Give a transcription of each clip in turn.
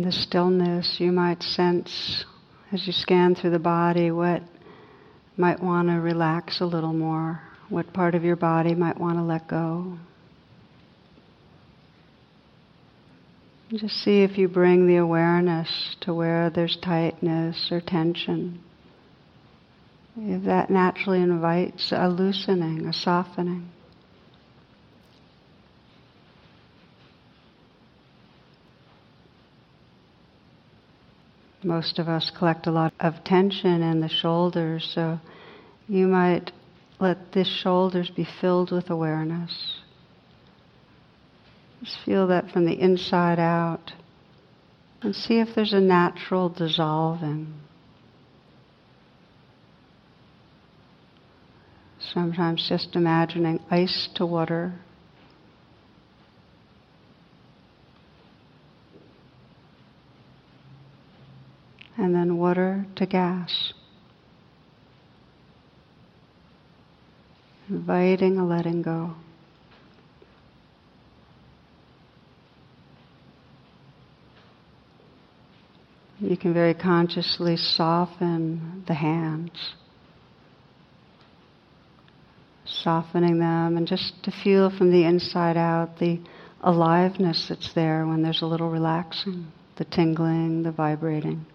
In the stillness, you might sense as you scan through the body what might want to relax a little more, what part of your body might want to let go. Just see if you bring the awareness to where there's tightness or tension. If that naturally invites a loosening, a softening. Most of us collect a lot of tension in the shoulders, so you might let the shoulders be filled with awareness. Just feel that from the inside out and see if there's a natural dissolving. Sometimes just imagining ice to water and then water to gas. Inviting a letting go. You can very consciously soften the hands, softening them, and just to feel from the inside out the aliveness that's there when there's a little relaxing, the tingling, the vibrating.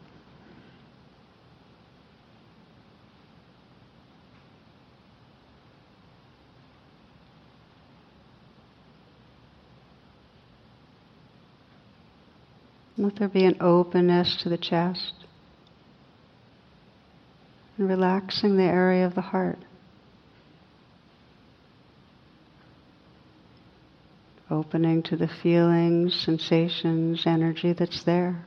Let there be an openness to the chest. And relaxing the area of the heart. Opening to the feelings, sensations, energy that's there.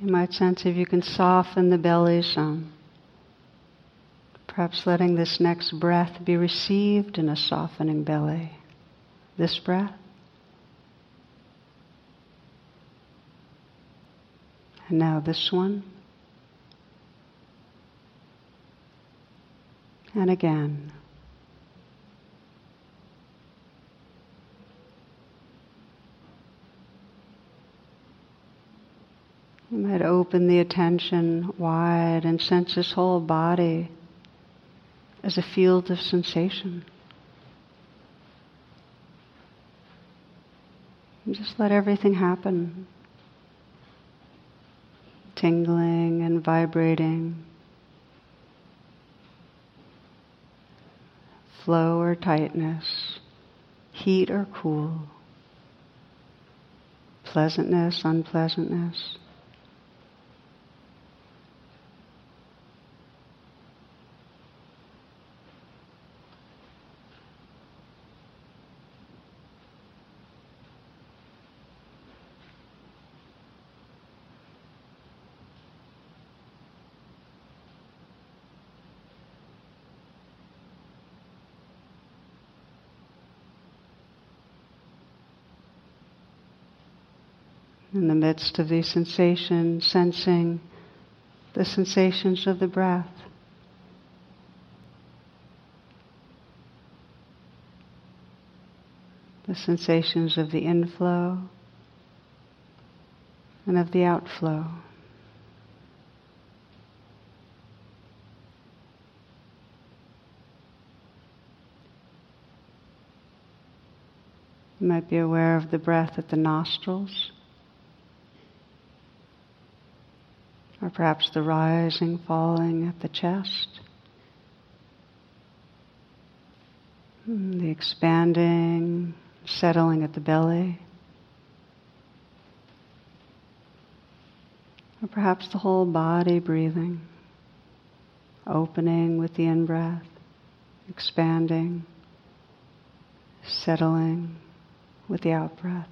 You might sense if you can soften the belly some. Perhaps letting this next breath be received in a softening belly. This breath. And now this one. And again. You might open the attention wide and sense this whole body as a field of sensation. And just let everything happen. Tingling and vibrating. Flow or tightness. Heat or cool. Pleasantness, unpleasantness. In the midst of these sensations, sensing the sensations of the breath. The sensations of the inflow and of the outflow. You might be aware of the breath at the nostrils. Or perhaps the rising, falling at the chest. Hmm, the expanding, settling at the belly. Or perhaps the whole body breathing, opening with the in breath, expanding, settling with the out breath,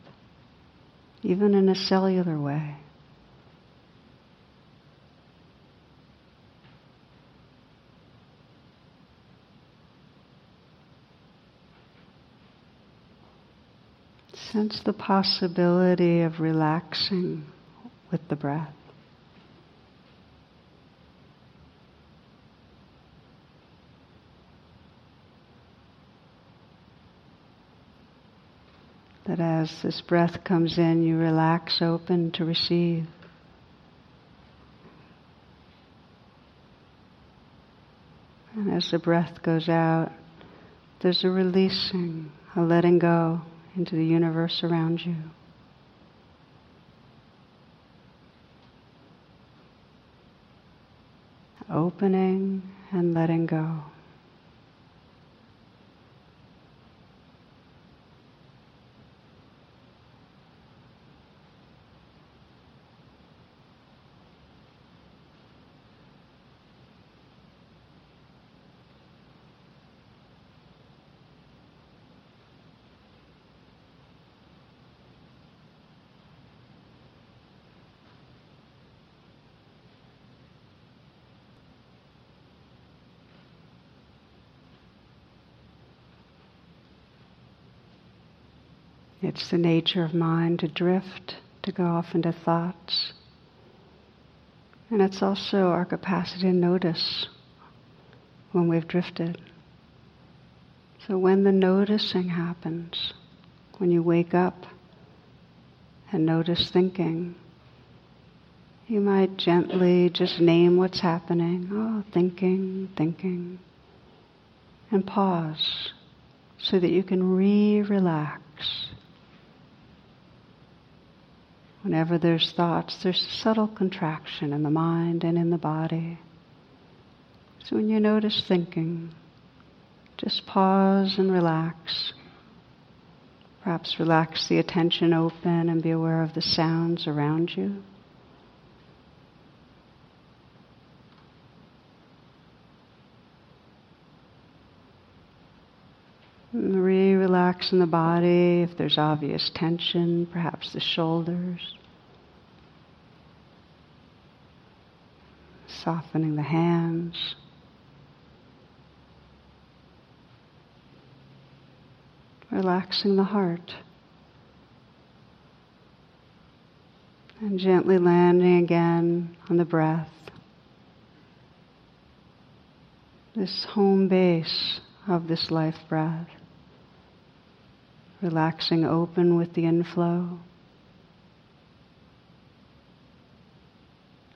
even in a cellular way. Sense the possibility of relaxing with the breath. That as this breath comes in, you relax open to receive. And as the breath goes out, there's a releasing, a letting go into the universe around you. Opening and letting go. It's the nature of mind to drift, to go off into thoughts. And it's also our capacity to notice when we've drifted. So when the noticing happens, when you wake up and notice thinking, you might gently just name what's happening. Oh, thinking, thinking. And pause so that you can re relax Whenever there's thoughts, there's subtle contraction in the mind and in the body. So when you notice thinking, just pause and relax. Perhaps relax the attention open and be aware of the sounds around you. Re in the body if there's obvious tension, perhaps the shoulders. softening the hands. Relaxing the heart. And gently landing again on the breath. This home base of this life breath. Relaxing open with the inflow.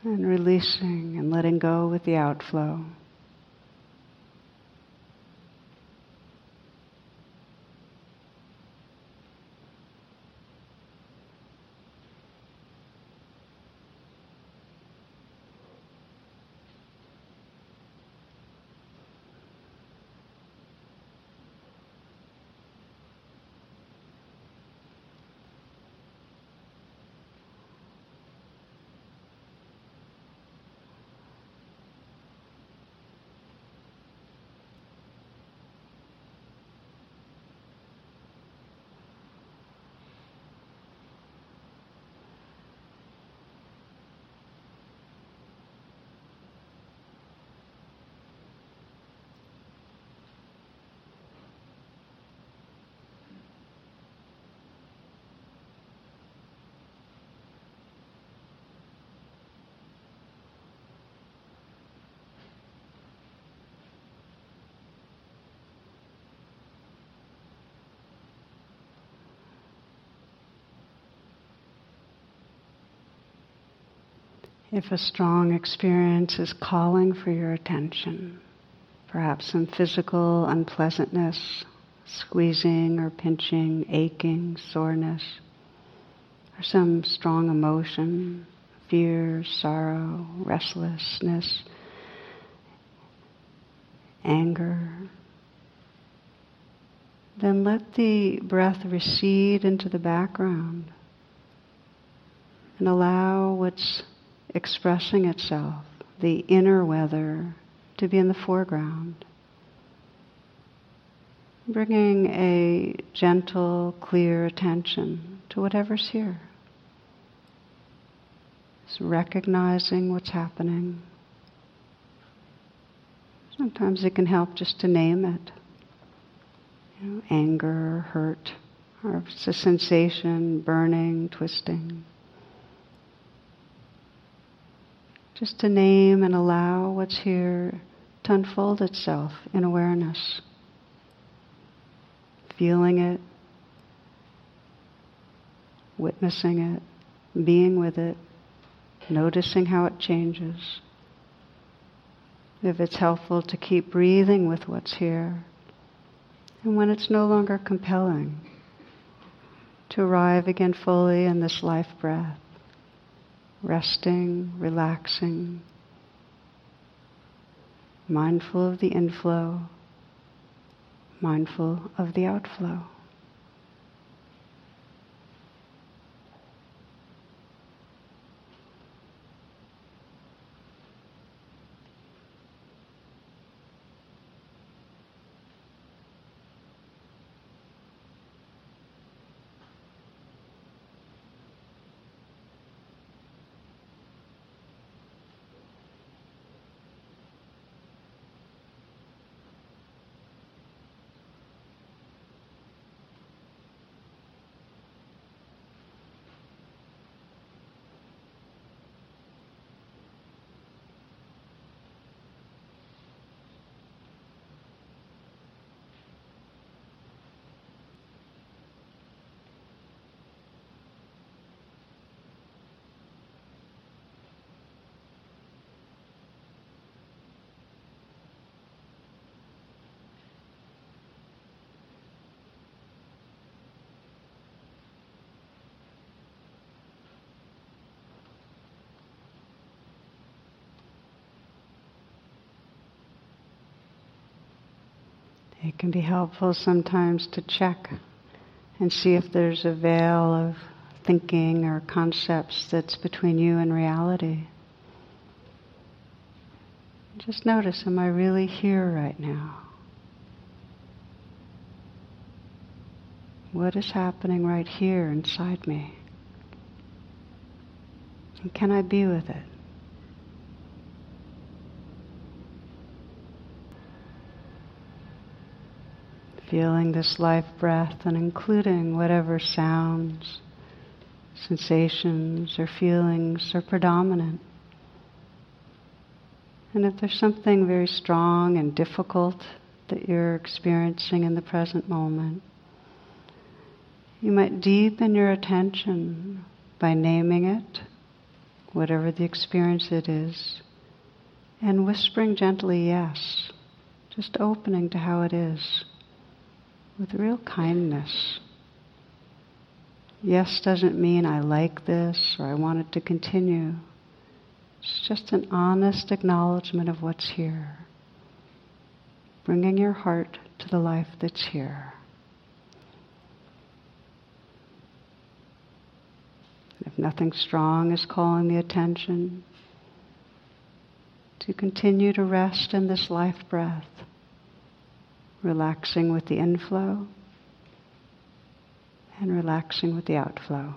and releasing and letting go with the outflow. If a strong experience is calling for your attention, perhaps some physical unpleasantness, squeezing or pinching, aching, soreness, or some strong emotion, fear, sorrow, restlessness, anger, then let the breath recede into the background and allow what's expressing itself, the inner weather, to be in the foreground. Bringing a gentle, clear attention to whatever's here. Just recognizing what's happening. Sometimes it can help just to name it. You know, anger, hurt, or it's a sensation, burning, twisting. Just to name and allow what's here to unfold itself in awareness. Feeling it, witnessing it, being with it, noticing how it changes. If it's helpful to keep breathing with what's here. And when it's no longer compelling, to arrive again fully in this life breath, resting, relaxing, mindful of the inflow, mindful of the outflow. It can be helpful sometimes to check and see if there's a veil of thinking or concepts that's between you and reality. Just notice, am I really here right now? What is happening right here inside me? And can I be with it? Feeling this life breath and including whatever sounds, sensations, or feelings are predominant. And if there's something very strong and difficult that you're experiencing in the present moment, you might deepen your attention by naming it, whatever the experience it is, and whispering gently yes, just opening to how it is with real kindness. Yes doesn't mean I like this or I want it to continue. It's just an honest acknowledgement of what's here. Bringing your heart to the life that's here. If nothing strong is calling the attention, to continue to rest in this life breath relaxing with the inflow and relaxing with the outflow.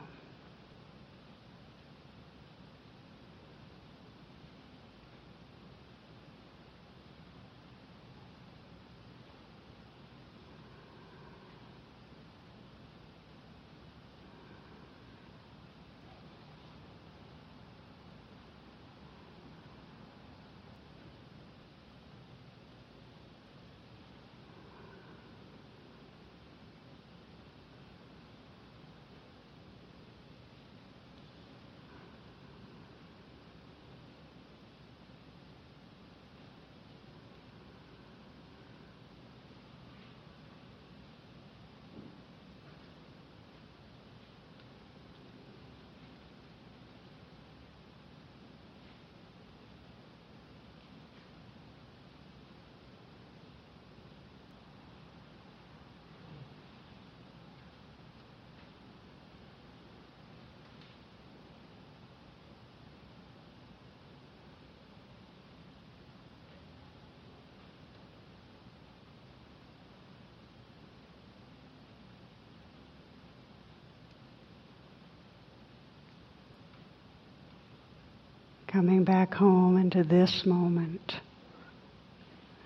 Coming back home into this moment.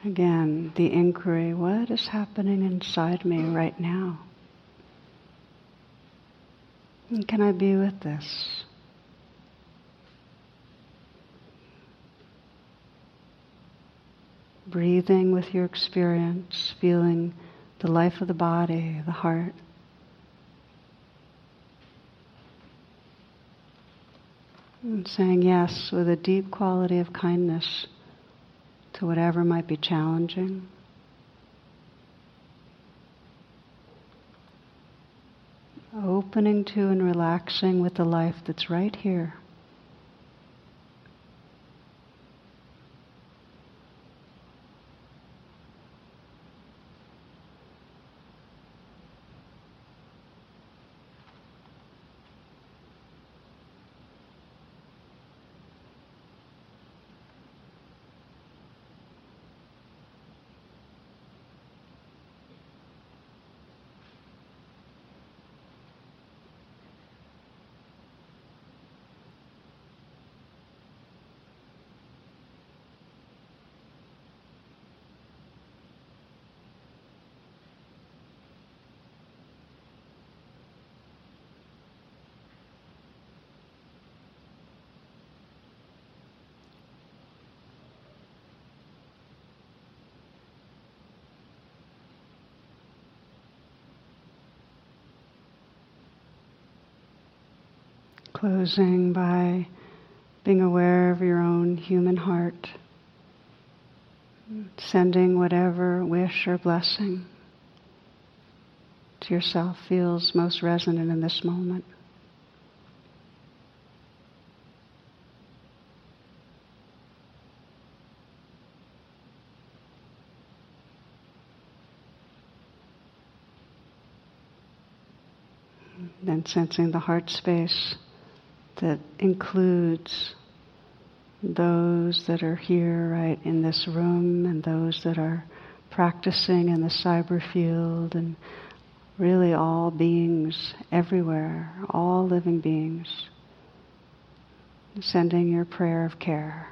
Again, the inquiry what is happening inside me right now? And can I be with this? Breathing with your experience, feeling the life of the body, the heart. And saying yes with a deep quality of kindness to whatever might be challenging. Opening to and relaxing with the life that's right here. Closing by being aware of your own human heart, sending whatever wish or blessing to yourself feels most resonant in this moment. Then sensing the heart space that includes those that are here, right, in this room, and those that are practicing in the cyber field, and really all beings everywhere, all living beings, sending your prayer of care.